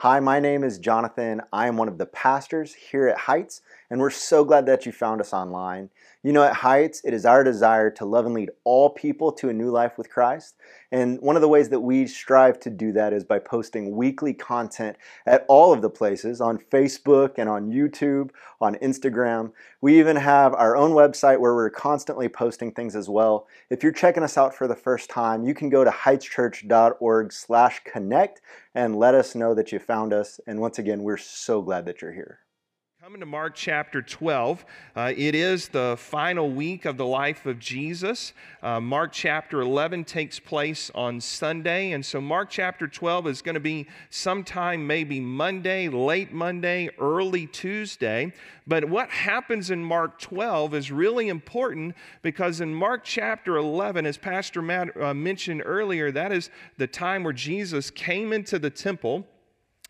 Hi, my name is Jonathan. I am one of the pastors here at Heights, and we're so glad that you found us online. You know, at Heights, it is our desire to love and lead all people to a new life with Christ. And one of the ways that we strive to do that is by posting weekly content at all of the places on Facebook and on YouTube, on Instagram. We even have our own website where we're constantly posting things as well. If you're checking us out for the first time, you can go to heightschurch.org/connect and let us know that you found us. And once again, we're so glad that you're here. Coming to Mark chapter 12, uh, it is the final week of the life of Jesus. Uh, Mark chapter 11 takes place on Sunday, and so Mark chapter 12 is going to be sometime maybe Monday, late Monday, early Tuesday. But what happens in Mark 12 is really important because in Mark chapter 11, as Pastor Matt uh, mentioned earlier, that is the time where Jesus came into the temple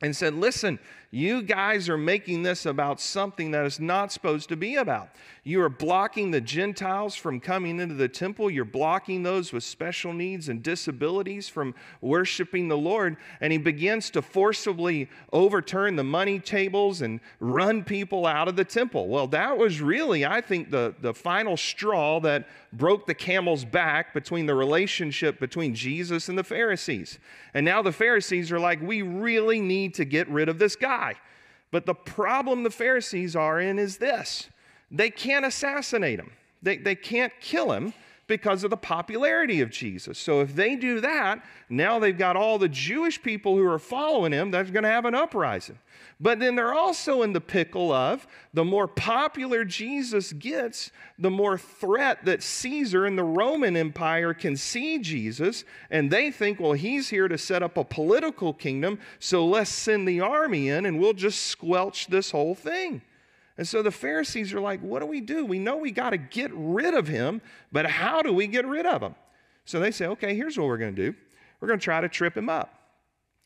and said, Listen, you guys are making this about something that is not supposed to be about. You are blocking the Gentiles from coming into the temple. You're blocking those with special needs and disabilities from worshiping the Lord. And he begins to forcibly overturn the money tables and run people out of the temple. Well, that was really, I think, the, the final straw that broke the camel's back between the relationship between Jesus and the Pharisees. And now the Pharisees are like, we really need to get rid of this guy die. But the problem the Pharisees are in is this they can't assassinate him, they, they can't kill him because of the popularity of Jesus. So if they do that, now they've got all the Jewish people who are following him that's going to have an uprising. But then they're also in the pickle of the more popular Jesus gets, the more threat that Caesar and the Roman Empire can see Jesus. And they think, well, he's here to set up a political kingdom, so let's send the army in and we'll just squelch this whole thing. And so the Pharisees are like, what do we do? We know we got to get rid of him, but how do we get rid of him? So they say, okay, here's what we're going to do we're going to try to trip him up.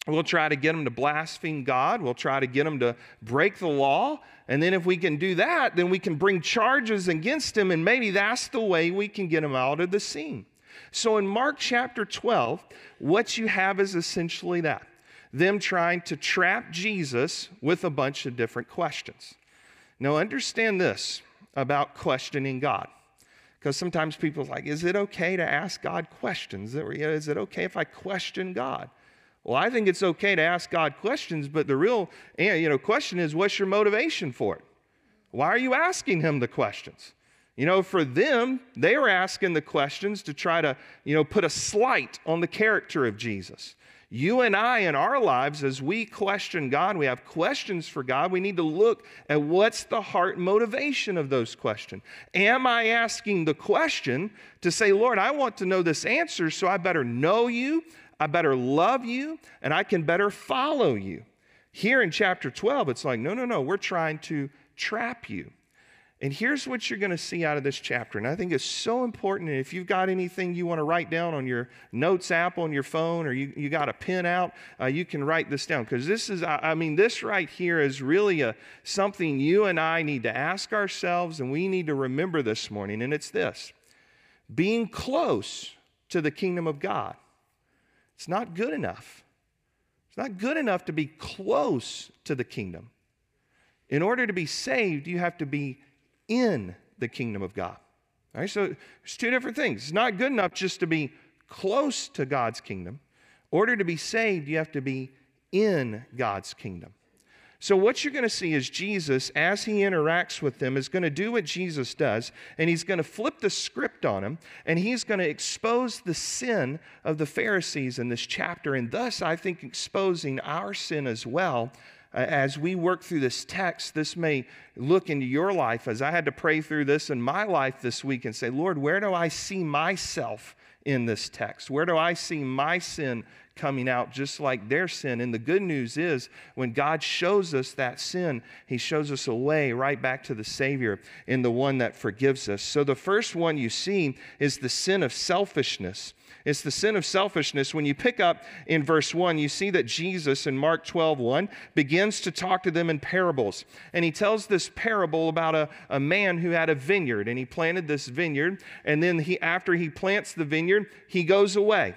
We'll try to get him to blaspheme God. We'll try to get him to break the law. And then, if we can do that, then we can bring charges against him, and maybe that's the way we can get him out of the scene. So, in Mark chapter 12, what you have is essentially that them trying to trap Jesus with a bunch of different questions. Now, understand this about questioning God. Because sometimes people are like, is it okay to ask God questions? Is it okay if I question God? Well, I think it's okay to ask God questions, but the real you know, question is what's your motivation for it? Why are you asking him the questions? You know, for them, they were asking the questions to try to, you know, put a slight on the character of Jesus. You and I, in our lives, as we question God, we have questions for God, we need to look at what's the heart motivation of those questions. Am I asking the question to say, Lord, I want to know this answer, so I better know you, I better love you, and I can better follow you. Here in chapter 12, it's like, no, no, no, we're trying to trap you. And here's what you're going to see out of this chapter. And I think it's so important. And if you've got anything you want to write down on your notes app on your phone or you, you got a pen out, uh, you can write this down. Because this is, I mean, this right here is really a, something you and I need to ask ourselves and we need to remember this morning. And it's this being close to the kingdom of God it's not good enough. It's not good enough to be close to the kingdom. In order to be saved, you have to be in the kingdom of God. All right, so there's two different things. It's not good enough just to be close to God's kingdom. In order to be saved, you have to be in God's kingdom. So, what you're going to see is Jesus, as he interacts with them, is going to do what Jesus does, and he's going to flip the script on them, and he's going to expose the sin of the Pharisees in this chapter, and thus, I think, exposing our sin as well. As we work through this text, this may look into your life as I had to pray through this in my life this week and say, Lord, where do I see myself in this text? Where do I see my sin coming out just like their sin. And the good news is when God shows us that sin, He shows us a way right back to the Savior in the one that forgives us. So the first one you see is the sin of selfishness. It's the sin of selfishness. When you pick up in verse 1, you see that Jesus in Mark 12, 1 begins to talk to them in parables. And he tells this parable about a, a man who had a vineyard and he planted this vineyard. And then he, after he plants the vineyard, he goes away.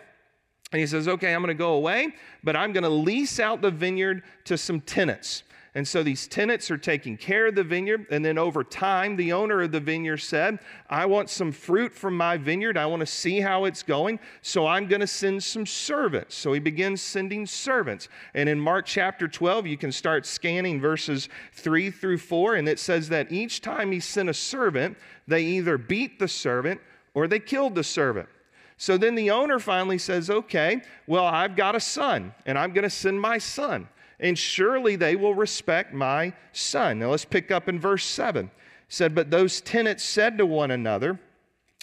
And he says, Okay, I'm going to go away, but I'm going to lease out the vineyard to some tenants. And so these tenants are taking care of the vineyard. And then over time, the owner of the vineyard said, I want some fruit from my vineyard. I want to see how it's going. So I'm going to send some servants. So he begins sending servants. And in Mark chapter 12, you can start scanning verses 3 through 4. And it says that each time he sent a servant, they either beat the servant or they killed the servant. So then the owner finally says, Okay, well, I've got a son, and I'm going to send my son and surely they will respect my son. Now let's pick up in verse 7. It said, But those tenants said to one another,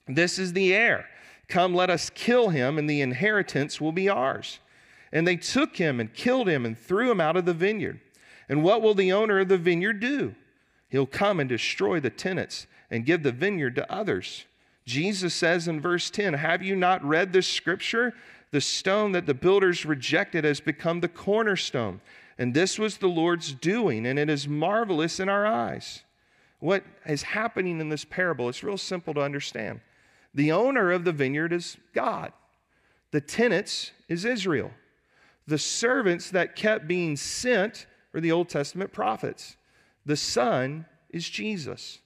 This is the heir. Come, let us kill him, and the inheritance will be ours. And they took him and killed him and threw him out of the vineyard. And what will the owner of the vineyard do? He'll come and destroy the tenants and give the vineyard to others. Jesus says in verse 10 Have you not read this scripture? The stone that the builders rejected has become the cornerstone. And this was the Lord's doing, and it is marvelous in our eyes. What is happening in this parable, it's real simple to understand. The owner of the vineyard is God, the tenants is Israel. The servants that kept being sent are the Old Testament prophets. The Son is Jesus.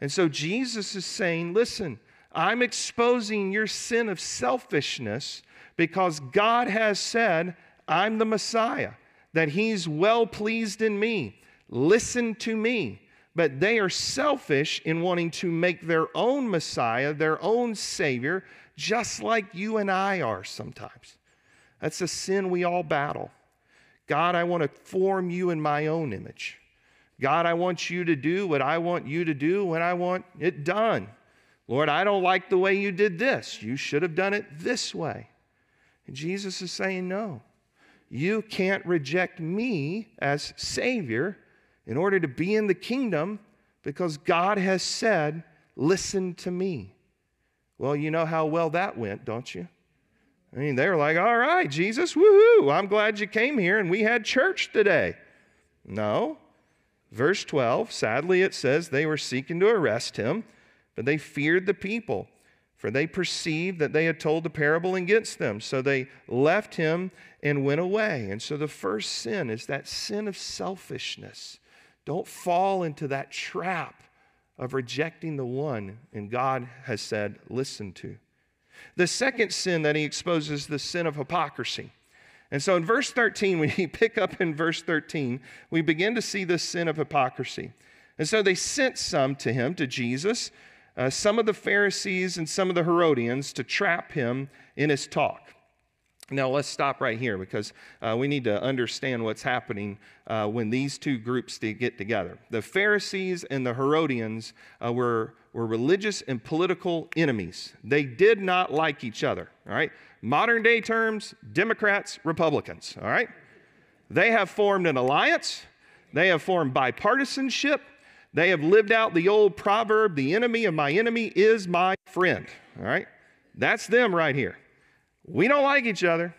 And so Jesus is saying, listen, I'm exposing your sin of selfishness because God has said, I'm the Messiah that he's well pleased in me. Listen to me. But they are selfish in wanting to make their own Messiah, their own Savior, just like you and I are sometimes. That's a sin we all battle. God, I want to form you in my own image. God, I want you to do what I want you to do when I want it done. Lord, I don't like the way you did this. You should have done it this way. And Jesus is saying, no. You can't reject me as Savior in order to be in the kingdom because God has said, Listen to me. Well, you know how well that went, don't you? I mean, they were like, All right, Jesus, woohoo, I'm glad you came here and we had church today. No. Verse 12, sadly, it says they were seeking to arrest him, but they feared the people for they perceived that they had told the parable against them. So they left him and went away. And so the first sin is that sin of selfishness. Don't fall into that trap of rejecting the one and God has said, listen to. The second sin that he exposes the sin of hypocrisy. And so in verse 13, when you pick up in verse 13, we begin to see this sin of hypocrisy. And so they sent some to him, to Jesus, uh, some of the Pharisees and some of the Herodians to trap him in his talk. Now, let's stop right here because uh, we need to understand what's happening uh, when these two groups get together. The Pharisees and the Herodians uh, were, were religious and political enemies. They did not like each other, all right? Modern day terms Democrats, Republicans, all right? They have formed an alliance, they have formed bipartisanship, they have lived out the old proverb the enemy of my enemy is my friend. All right? That's them right here. We don't like each other,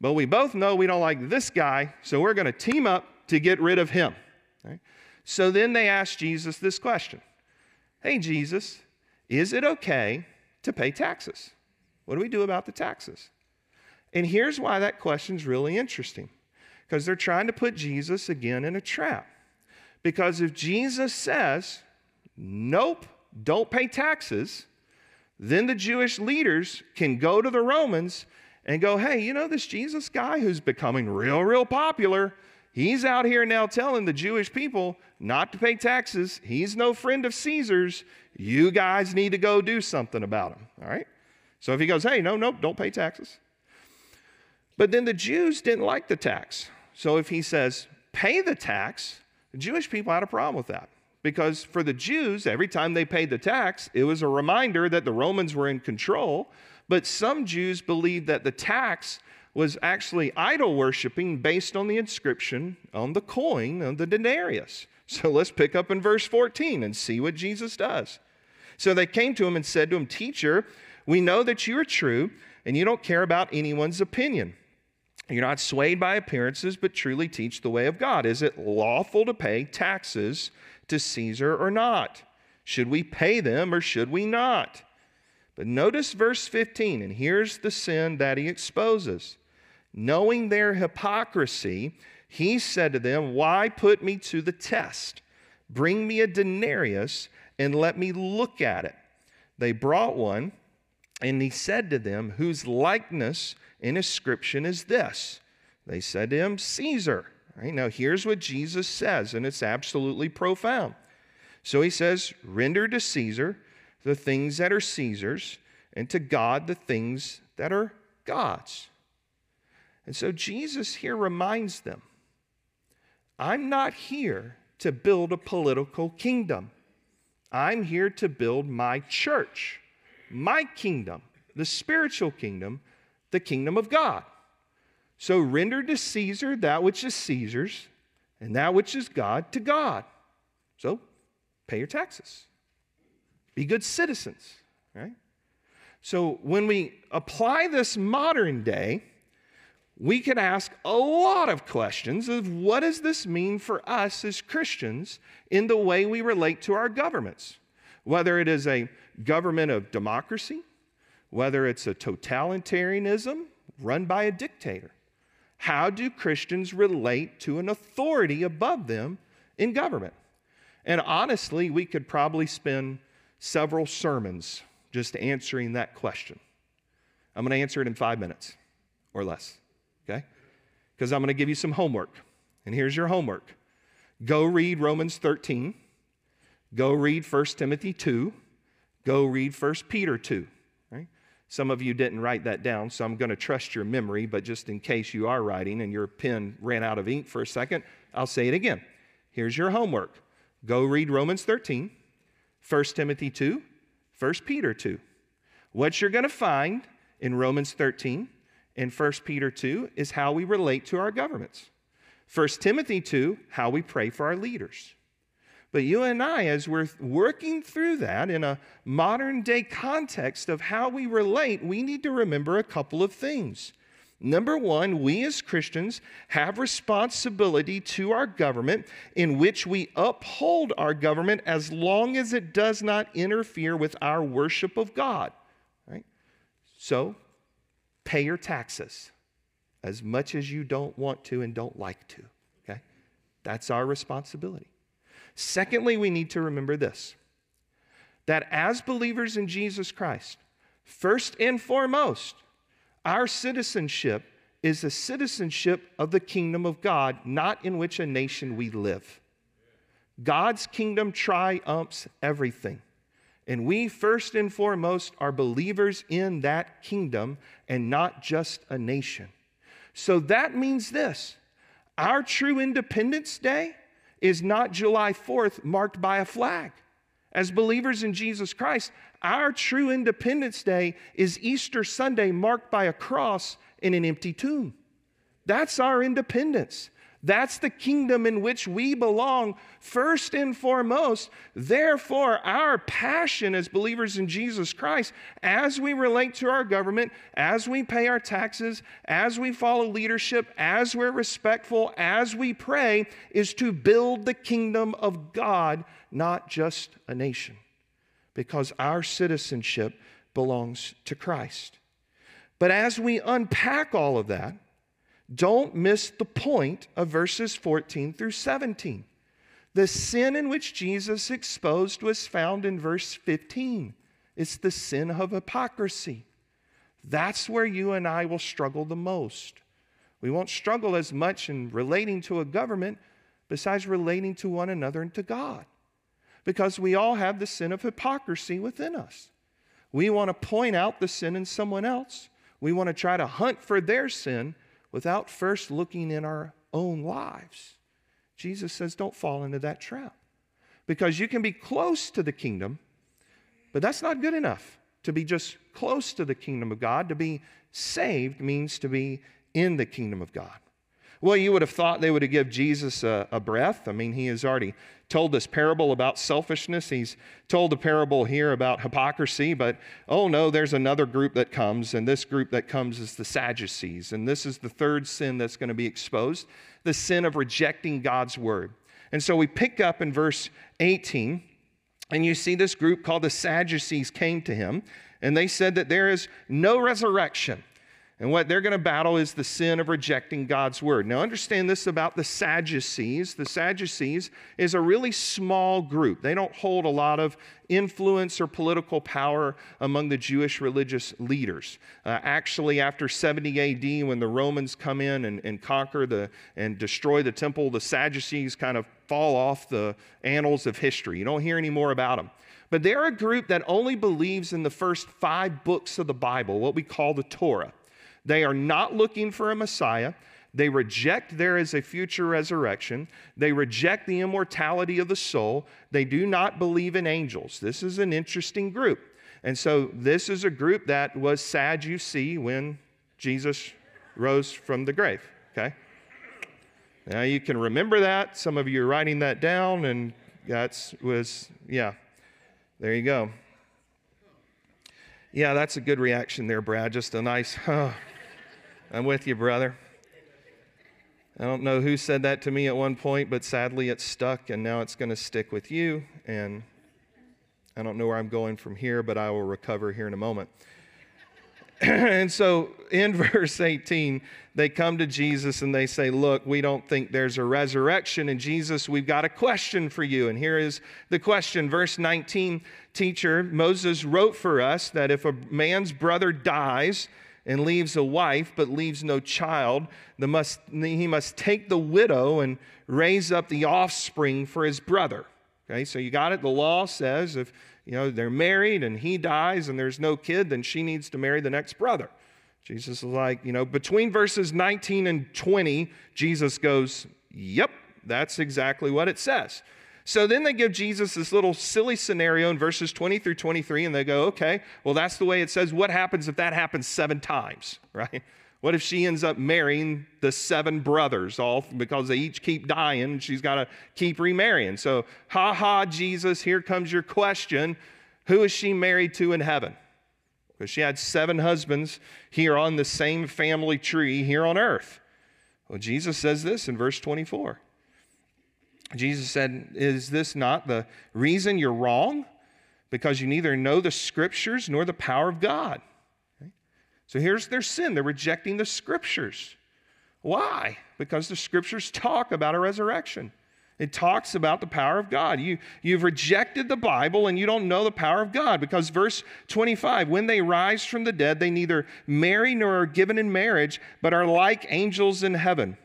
but we both know we don't like this guy, so we're going to team up to get rid of him. So then they ask Jesus this question Hey, Jesus, is it okay to pay taxes? What do we do about the taxes? And here's why that question is really interesting because they're trying to put Jesus again in a trap. Because if Jesus says, nope, don't pay taxes, then the Jewish leaders can go to the Romans and go, hey, you know this Jesus guy who's becoming real, real popular? He's out here now telling the Jewish people not to pay taxes. He's no friend of Caesar's. You guys need to go do something about him. All right? So if he goes, hey, no, nope, don't pay taxes. But then the Jews didn't like the tax. So if he says, pay the tax, Jewish people had a problem with that because for the Jews, every time they paid the tax, it was a reminder that the Romans were in control. But some Jews believed that the tax was actually idol worshiping based on the inscription on the coin of the denarius. So let's pick up in verse 14 and see what Jesus does. So they came to him and said to him, Teacher, we know that you are true and you don't care about anyone's opinion. You're not swayed by appearances, but truly teach the way of God. Is it lawful to pay taxes to Caesar or not? Should we pay them or should we not? But notice verse 15, and here's the sin that he exposes. Knowing their hypocrisy, he said to them, Why put me to the test? Bring me a denarius and let me look at it. They brought one, and he said to them, Whose likeness and inscription is this? They said to him, Caesar. Right, now, here's what Jesus says, and it's absolutely profound. So he says, Render to Caesar the things that are Caesar's, and to God the things that are God's. And so Jesus here reminds them I'm not here to build a political kingdom. I'm here to build my church, my kingdom, the spiritual kingdom, the kingdom of God. So render to Caesar that which is Caesar's, and that which is God to God. So pay your taxes. Be good citizens, right? So when we apply this modern day, we can ask a lot of questions of what does this mean for us as Christians in the way we relate to our governments? Whether it is a government of democracy, whether it's a totalitarianism run by a dictator. How do Christians relate to an authority above them in government? And honestly, we could probably spend several sermons just answering that question. I'm going to answer it in five minutes or less, okay? Because I'm going to give you some homework. And here's your homework go read Romans 13, go read 1 Timothy 2, go read 1 Peter 2. Right? Some of you didn't write that down, so I'm going to trust your memory, but just in case you are writing and your pen ran out of ink for a second, I'll say it again. Here's your homework go read Romans 13 1 Timothy 2, 1 Peter 2. What you're going to find in Romans 13 and 1 Peter 2 is how we relate to our governments. 1 Timothy 2, how we pray for our leaders. But you and I, as we're working through that in a modern day context of how we relate, we need to remember a couple of things. Number one, we as Christians have responsibility to our government in which we uphold our government as long as it does not interfere with our worship of God. Right? So, pay your taxes as much as you don't want to and don't like to. Okay? That's our responsibility. Secondly, we need to remember this that as believers in Jesus Christ, first and foremost, our citizenship is the citizenship of the kingdom of God, not in which a nation we live. God's kingdom triumphs everything. And we, first and foremost, are believers in that kingdom and not just a nation. So that means this our true Independence Day is not July 4th marked by a flag. As believers in Jesus Christ, our true Independence Day is Easter Sunday marked by a cross in an empty tomb. That's our independence. That's the kingdom in which we belong first and foremost. Therefore, our passion as believers in Jesus Christ, as we relate to our government, as we pay our taxes, as we follow leadership, as we're respectful, as we pray, is to build the kingdom of God, not just a nation, because our citizenship belongs to Christ. But as we unpack all of that, don't miss the point of verses 14 through 17. The sin in which Jesus exposed was found in verse 15. It's the sin of hypocrisy. That's where you and I will struggle the most. We won't struggle as much in relating to a government besides relating to one another and to God. Because we all have the sin of hypocrisy within us. We want to point out the sin in someone else. We want to try to hunt for their sin without first looking in our own lives. Jesus says, don't fall into that trap. Because you can be close to the kingdom, but that's not good enough. To be just close to the kingdom of God, to be saved means to be in the kingdom of God. Well, you would have thought they would have given Jesus a, a, breath. I mean, he has already told this parable about selfishness. He's told a parable here about hypocrisy, but oh no, there's another group that comes, and this group that comes is the Sadducees. And this is the third sin that's going to be exposed the sin of rejecting God's word. And so we pick up in verse 18, And you see this group called the Sadducees came to him, and they said that there is no resurrection. And what they're going to battle is the sin of rejecting God's word. Now, understand this about the Sadducees. The Sadducees is a really small group. They don't hold a lot of influence or political power among the Jewish religious leaders. Uh, actually, after 70 AD, when the Romans come in and, and conquer the, and destroy the temple, the Sadducees kind of fall off the annals of history. You don't hear any more about them. But they're a group that only believes in the first five books of the Bible, what we call the Torah. They are not looking for a Messiah. They reject there is a future resurrection. They reject the immortality of the soul. They do not believe in angels. This is an interesting group. And so, this is a group that was sad, you see, when Jesus rose from the grave. Okay? Now, you can remember that. Some of you are writing that down, and that was, yeah, there you go. Yeah, that's a good reaction there, Brad. Just a nice, huh. I'm with you, brother. I don't know who said that to me at one point, but sadly it stuck, and now it's going to stick with you. And I don't know where I'm going from here, but I will recover here in a moment. and so in verse 18, they come to Jesus and they say, Look, we don't think there's a resurrection. And Jesus, we've got a question for you. And here is the question. Verse 19, teacher, Moses wrote for us that if a man's brother dies, and leaves a wife but leaves no child, must, he must take the widow and raise up the offspring for his brother. Okay, so you got it. The law says if you know they're married and he dies and there's no kid, then she needs to marry the next brother. Jesus is like, you know, between verses 19 and 20, Jesus goes, Yep, that's exactly what it says. So then they give Jesus this little silly scenario in verses 20 through 23, and they go, okay, well, that's the way it says. What happens if that happens seven times, right? What if she ends up marrying the seven brothers, all because they each keep dying and she's got to keep remarrying? So, ha ha, Jesus, here comes your question. Who is she married to in heaven? Because she had seven husbands here on the same family tree here on earth. Well, Jesus says this in verse 24. Jesus said, Is this not the reason you're wrong? Because you neither know the scriptures nor the power of God. So here's their sin. They're rejecting the scriptures. Why? Because the scriptures talk about a resurrection. It talks about the power of God. You, you've rejected the Bible and you don't know the power of God because verse 25 when they rise from the dead, they neither marry nor are given in marriage, but are like angels in heaven.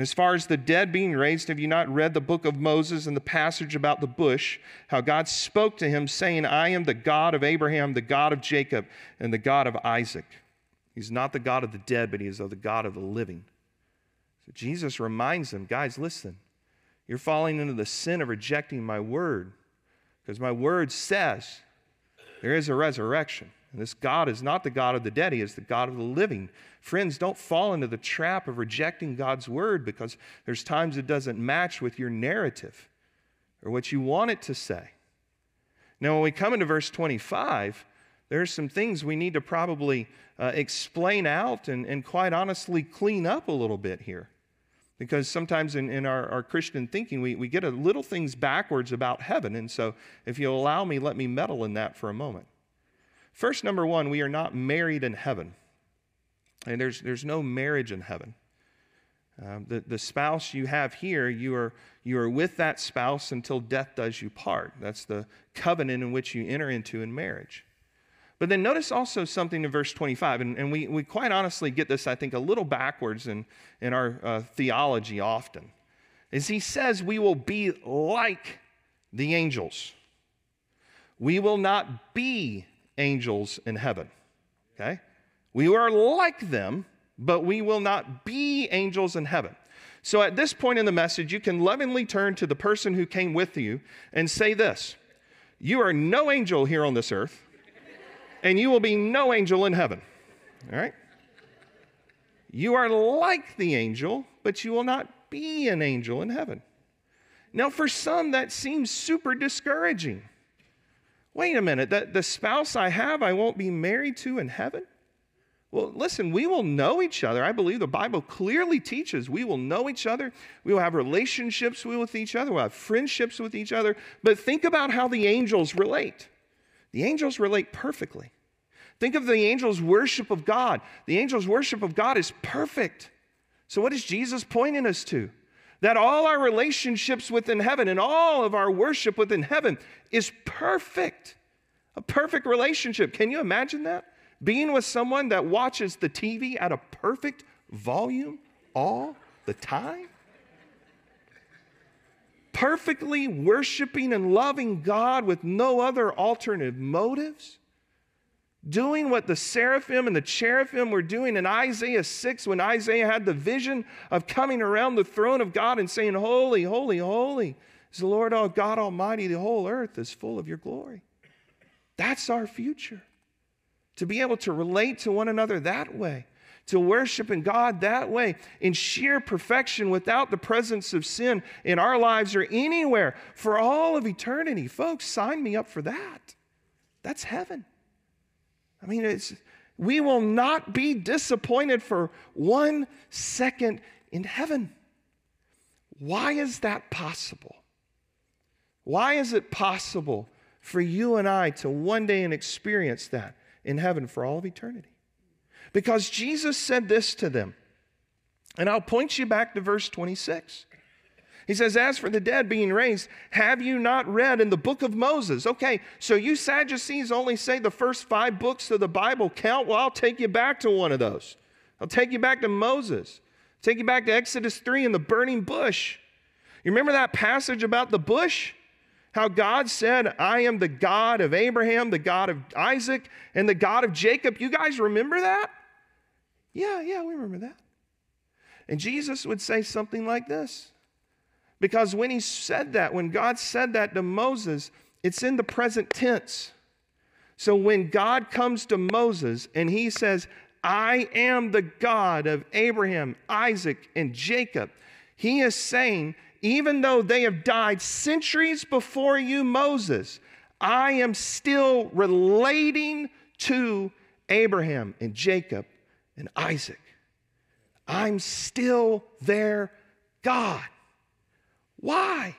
As far as the dead being raised, have you not read the book of Moses and the passage about the bush? How God spoke to him, saying, I am the God of Abraham, the God of Jacob, and the God of Isaac. He's not the God of the dead, but he is of the God of the living. So Jesus reminds them, guys, listen, you're falling into the sin of rejecting my word, because my word says there is a resurrection. This God is not the God of the dead, He is the God of the living. Friends, don't fall into the trap of rejecting God's word because there's times it doesn't match with your narrative or what you want it to say. Now, when we come into verse 25, there's some things we need to probably uh, explain out and, and quite honestly clean up a little bit here. Because sometimes in, in our, our Christian thinking, we, we get a little things backwards about heaven. And so, if you'll allow me, let me meddle in that for a moment. First, number one, we are not married in heaven. And there's, there's no marriage in heaven. Um, the, the spouse you have here, you are, you are with that spouse until death does you part. That's the covenant in which you enter into in marriage. But then notice also something in verse 25, and, and we, we quite honestly get this, I think, a little backwards in, in our uh, theology often, is he says we will be like the angels. We will not be angels in heaven. Okay? We are like them, but we will not be angels in heaven. So at this point in the message, you can lovingly turn to the person who came with you and say this You are no angel here on this earth, and you will be no angel in heaven. All right? You are like the angel, but you will not be an angel in heaven. Now, for some, that seems super discouraging. Wait a minute, the, the spouse I have, I won't be married to in heaven? Well, listen, we will know each other. I believe the Bible clearly teaches we will know each other. We will have relationships with each other. We'll have friendships with each other. But think about how the angels relate. The angels relate perfectly. Think of the angels' worship of God. The angels' worship of God is perfect. So, what is Jesus pointing us to? That all our relationships within heaven and all of our worship within heaven is perfect. A perfect relationship. Can you imagine that? Being with someone that watches the TV at a perfect volume all the time? Perfectly worshiping and loving God with no other alternative motives? Doing what the seraphim and the cherubim were doing in Isaiah 6 when Isaiah had the vision of coming around the throne of God and saying, Holy, holy, holy is the Lord our God Almighty. The whole earth is full of your glory. That's our future to be able to relate to one another that way, to worship in God that way, in sheer perfection without the presence of sin in our lives or anywhere for all of eternity. Folks, sign me up for that. That's heaven. I mean, it's, we will not be disappointed for one second in heaven. Why is that possible? Why is it possible for you and I to one day and experience that? in heaven for all of eternity. Because Jesus said this to them. And I'll point you back to verse 26. He says, As for the dead being raised, have you not read in the book of Moses? Okay, so you Sadducees only say the first five books of the Bible count. Well, I'll take you back to one of those. I'll take you back to Moses. take you back to Exodus 3 and the burning bush. You remember that passage about the bush? How God said, I am the God of Abraham, the God of Isaac, and the God of Jacob. You guys remember that? Yeah, yeah, we remember that. And Jesus would say something like this. Because when he said that, when God said that to Moses, it's in the present tense. So when God comes to Moses and he says, I am the God of Abraham, Isaac, and Jacob, he is saying, even though they have died centuries before you, Moses, I am still relating to Abraham and Jacob and Isaac. I'm still their God. Why?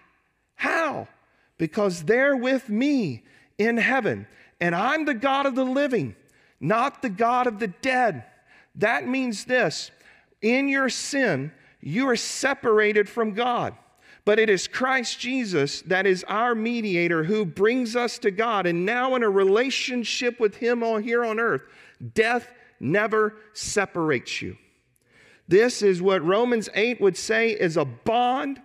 How? Because they're with me in heaven, and I'm the God of the living, not the God of the dead. That means this in your sin, you are separated from God. But it is Christ Jesus that is our mediator who brings us to God. And now, in a relationship with Him on here on earth, death never separates you. This is what Romans 8 would say is a bond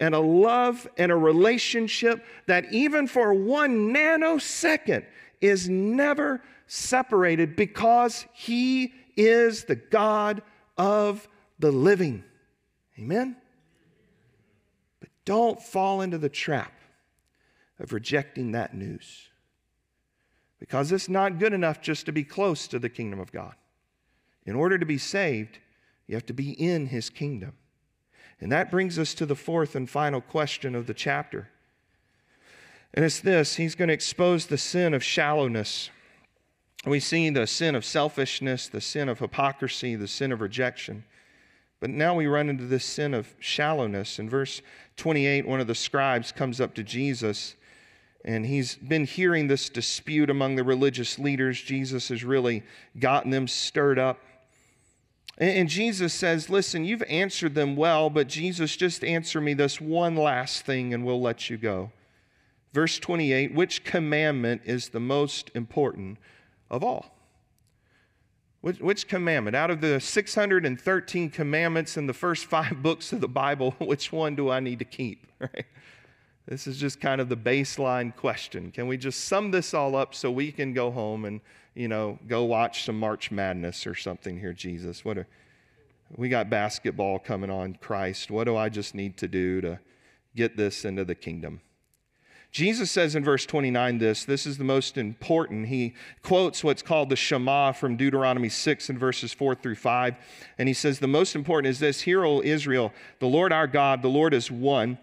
and a love and a relationship that, even for one nanosecond, is never separated because He is the God of the living. Amen? But don't fall into the trap of rejecting that news. Because it's not good enough just to be close to the kingdom of God. In order to be saved, you have to be in his kingdom. And that brings us to the fourth and final question of the chapter. And it's this He's going to expose the sin of shallowness. We see the sin of selfishness, the sin of hypocrisy, the sin of rejection. But now we run into this sin of shallowness. In verse 28, one of the scribes comes up to Jesus and he's been hearing this dispute among the religious leaders. Jesus has really gotten them stirred up. And Jesus says, Listen, you've answered them well, but Jesus, just answer me this one last thing and we'll let you go. Verse 28 Which commandment is the most important of all? Which, which, commandment? Out of the 613 commandments in the first five books of the Bible, which one do I need to keep? Right? This is just kind of the baseline question. Can we just sum this all up so we can go home and, you know, go watch some March Madness or something here, Jesus? What are, we got basketball coming on Christ. What do I just need to do to get this into the kingdom? Jesus says in verse 29 this, this is the most important. He quotes what's called the Shema from Deuteronomy 6 and verses 4 through 5. And he says, The most important is this Hear, O Israel, the Lord our God, the Lord is one.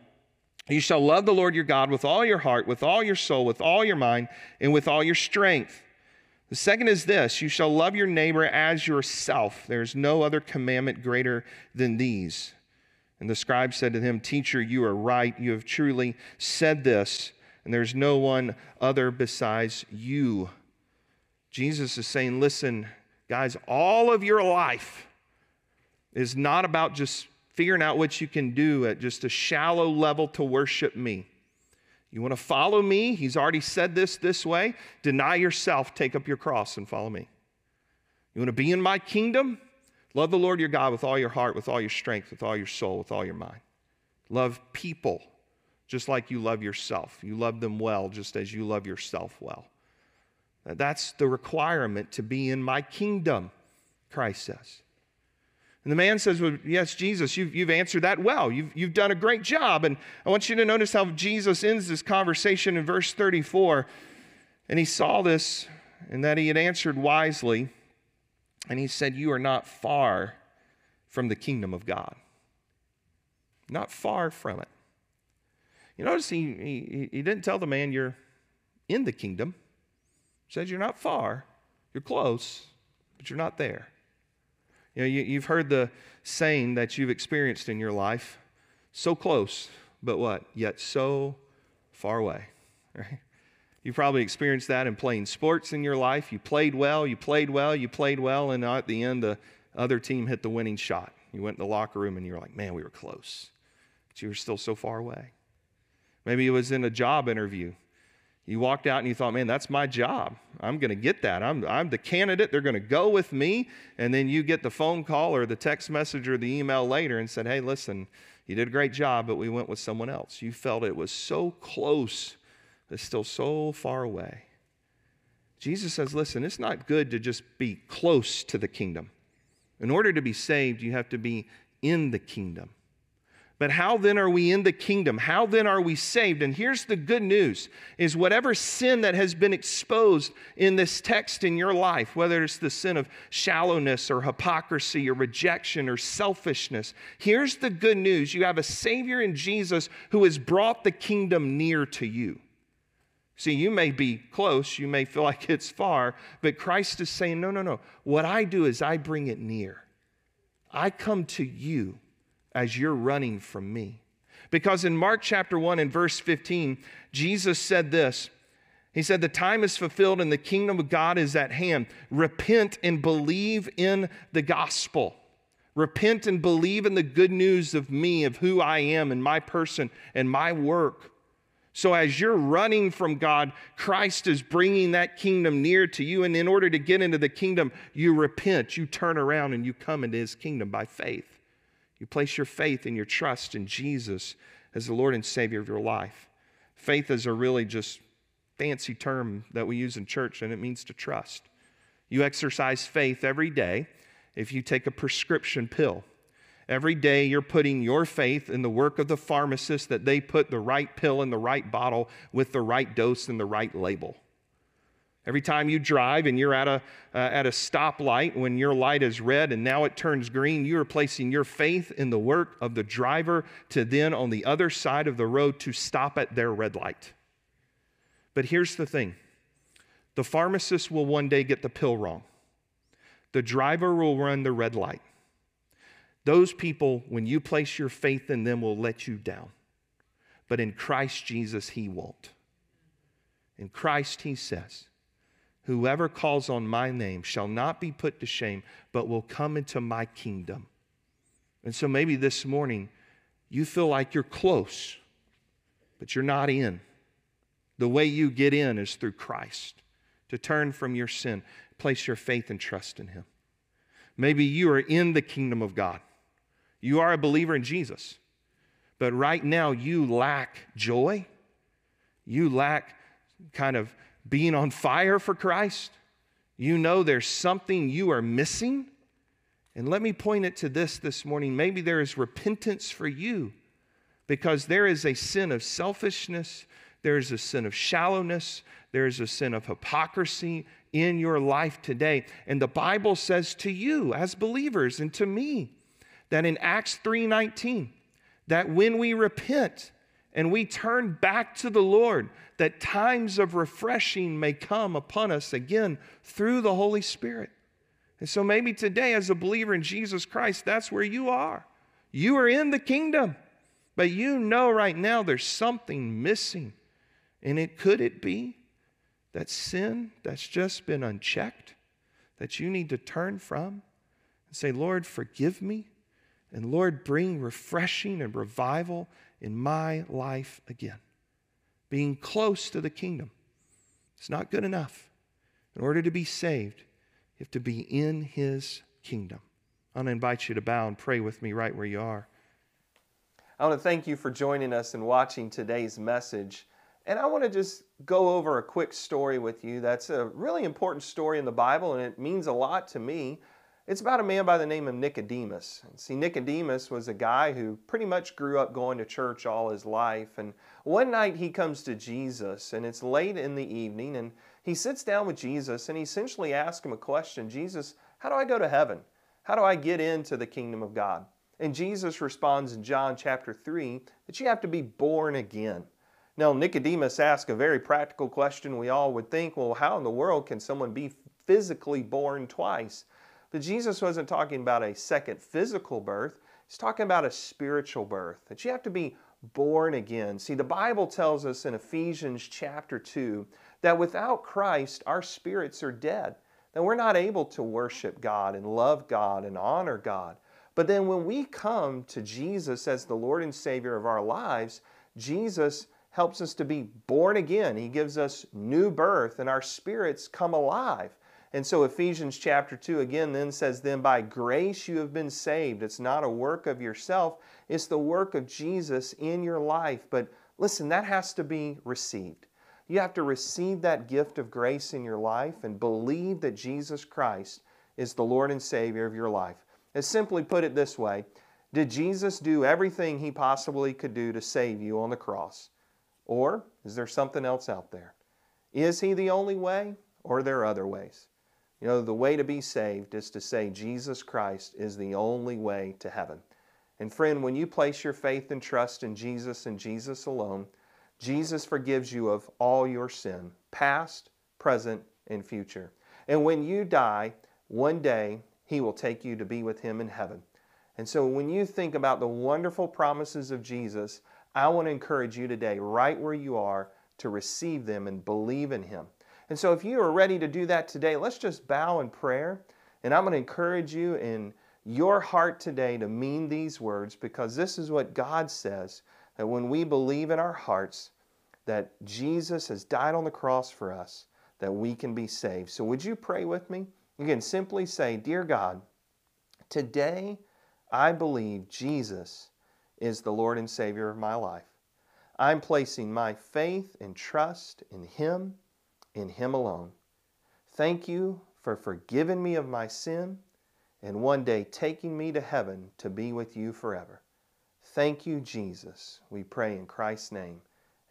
You shall love the Lord your God with all your heart, with all your soul, with all your mind, and with all your strength. The second is this you shall love your neighbor as yourself. There's no other commandment greater than these. And the scribe said to him, Teacher, you are right. You have truly said this, and there's no one other besides you. Jesus is saying, Listen, guys, all of your life is not about just figuring out what you can do at just a shallow level to worship me. You want to follow me? He's already said this this way. Deny yourself, take up your cross, and follow me. You want to be in my kingdom? Love the Lord your God with all your heart, with all your strength, with all your soul, with all your mind. Love people just like you love yourself. You love them well, just as you love yourself well. That's the requirement to be in my kingdom, Christ says. And the man says, Well, yes, Jesus, you've, you've answered that well. You've, you've done a great job. And I want you to notice how Jesus ends this conversation in verse 34. And he saw this and that he had answered wisely. And he said, You are not far from the kingdom of God. Not far from it. You notice he, he, he didn't tell the man you're in the kingdom. He said you're not far, you're close, but you're not there. You know, you, you've heard the saying that you've experienced in your life so close, but what? Yet so far away, right? You probably experienced that in playing sports in your life. You played well, you played well, you played well, and at the end, the other team hit the winning shot. You went in the locker room and you were like, man, we were close, but you were still so far away. Maybe it was in a job interview. You walked out and you thought, man, that's my job. I'm going to get that. I'm, I'm the candidate. They're going to go with me. And then you get the phone call or the text message or the email later and said, hey, listen, you did a great job, but we went with someone else. You felt it was so close, but still so far away. Jesus says, listen, it's not good to just be close to the kingdom. In order to be saved, you have to be in the kingdom. But how then are we in the kingdom? How then are we saved? And here's the good news is whatever sin that has been exposed in this text in your life, whether it's the sin of shallowness or hypocrisy or rejection or selfishness, here's the good news. You have a savior in Jesus who has brought the kingdom near to you. See, you may be close, you may feel like it's far, but Christ is saying, no, no, no. What I do is I bring it near. I come to you as you're running from me. Because in Mark chapter 1 and verse 15, Jesus said this. He said, The time is fulfilled and the kingdom of God is at hand. Repent and believe in the gospel. Repent and believe in the good news of me, of who I am and my person and my work. So, as you're running from God, Christ is bringing that kingdom near to you. And in order to get into the kingdom, you repent, you turn around, and you come into his kingdom by faith. You place your faith and your trust in Jesus as the Lord and Savior of your life. Faith is a really just fancy term that we use in church, and it means to trust. You exercise faith every day if you take a prescription pill. Every day you're putting your faith in the work of the pharmacist that they put the right pill in the right bottle with the right dose and the right label. Every time you drive and you're at a, uh, at a stoplight when your light is red and now it turns green, you are placing your faith in the work of the driver to then on the other side of the road to stop at their red light. But here's the thing the pharmacist will one day get the pill wrong, the driver will run the red light. Those people, when you place your faith in them, will let you down. But in Christ Jesus, He won't. In Christ, He says, Whoever calls on my name shall not be put to shame, but will come into my kingdom. And so maybe this morning you feel like you're close, but you're not in. The way you get in is through Christ, to turn from your sin, place your faith and trust in Him. Maybe you are in the kingdom of God. You are a believer in Jesus, but right now you lack joy. You lack kind of being on fire for Christ, you know there's something you are missing. And let me point it to this this morning. Maybe there is repentance for you because there is a sin of selfishness, there is a sin of shallowness, there is a sin of hypocrisy in your life today. And the Bible says to you as believers and to me that in Acts 3:19 that when we repent and we turn back to the Lord, that times of refreshing may come upon us again through the Holy Spirit. And so maybe today, as a believer in Jesus Christ, that's where you are. You are in the kingdom, but you know right now there's something missing. And it could it be that sin that's just been unchecked, that you need to turn from and say, Lord, forgive me. And Lord, bring refreshing and revival in my life again. Being close to the kingdom. It's not good enough. In order to be saved, you have to be in his kingdom. I want to invite you to bow and pray with me right where you are. I want to thank you for joining us and watching today's message. And I want to just go over a quick story with you that's a really important story in the Bible, and it means a lot to me. It's about a man by the name of Nicodemus. See, Nicodemus was a guy who pretty much grew up going to church all his life. And one night he comes to Jesus, and it's late in the evening, and he sits down with Jesus and he essentially asks him a question Jesus, how do I go to heaven? How do I get into the kingdom of God? And Jesus responds in John chapter 3 that you have to be born again. Now, Nicodemus asks a very practical question. We all would think, well, how in the world can someone be physically born twice? But Jesus wasn't talking about a second physical birth, he's talking about a spiritual birth, that you have to be born again. See, the Bible tells us in Ephesians chapter 2 that without Christ, our spirits are dead, that we're not able to worship God and love God and honor God. But then when we come to Jesus as the Lord and Savior of our lives, Jesus helps us to be born again. He gives us new birth, and our spirits come alive. And so Ephesians chapter 2 again then says, Then by grace you have been saved. It's not a work of yourself, it's the work of Jesus in your life. But listen, that has to be received. You have to receive that gift of grace in your life and believe that Jesus Christ is the Lord and Savior of your life. And simply put it this way Did Jesus do everything he possibly could do to save you on the cross? Or is there something else out there? Is he the only way, or are there other ways? You know, the way to be saved is to say Jesus Christ is the only way to heaven. And friend, when you place your faith and trust in Jesus and Jesus alone, Jesus forgives you of all your sin, past, present, and future. And when you die, one day He will take you to be with Him in heaven. And so when you think about the wonderful promises of Jesus, I want to encourage you today, right where you are, to receive them and believe in Him. And so if you are ready to do that today, let's just bow in prayer. And I'm going to encourage you in your heart today to mean these words because this is what God says that when we believe in our hearts that Jesus has died on the cross for us, that we can be saved. So would you pray with me? You can simply say, Dear God, today I believe Jesus is the Lord and Savior of my life. I'm placing my faith and trust in Him in Him alone. Thank you for forgiving me of my sin and one day taking me to heaven to be with you forever. Thank you, Jesus. We pray in Christ's name.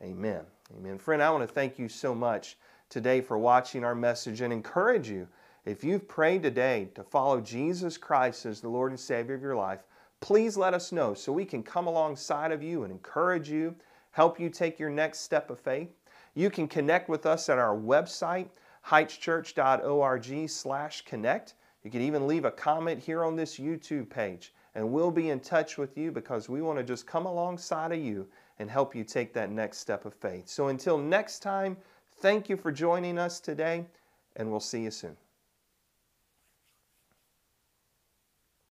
Amen. Amen. Friend, I want to thank you so much today for watching our message and encourage you. If you've prayed today to follow Jesus Christ as the Lord and Savior of your life, please let us know so we can come alongside of you and encourage you, help you take your next step of faith. You can connect with us at our website, heightschurch.org slash connect. You can even leave a comment here on this YouTube page, and we'll be in touch with you because we want to just come alongside of you and help you take that next step of faith. So until next time, thank you for joining us today, and we'll see you soon.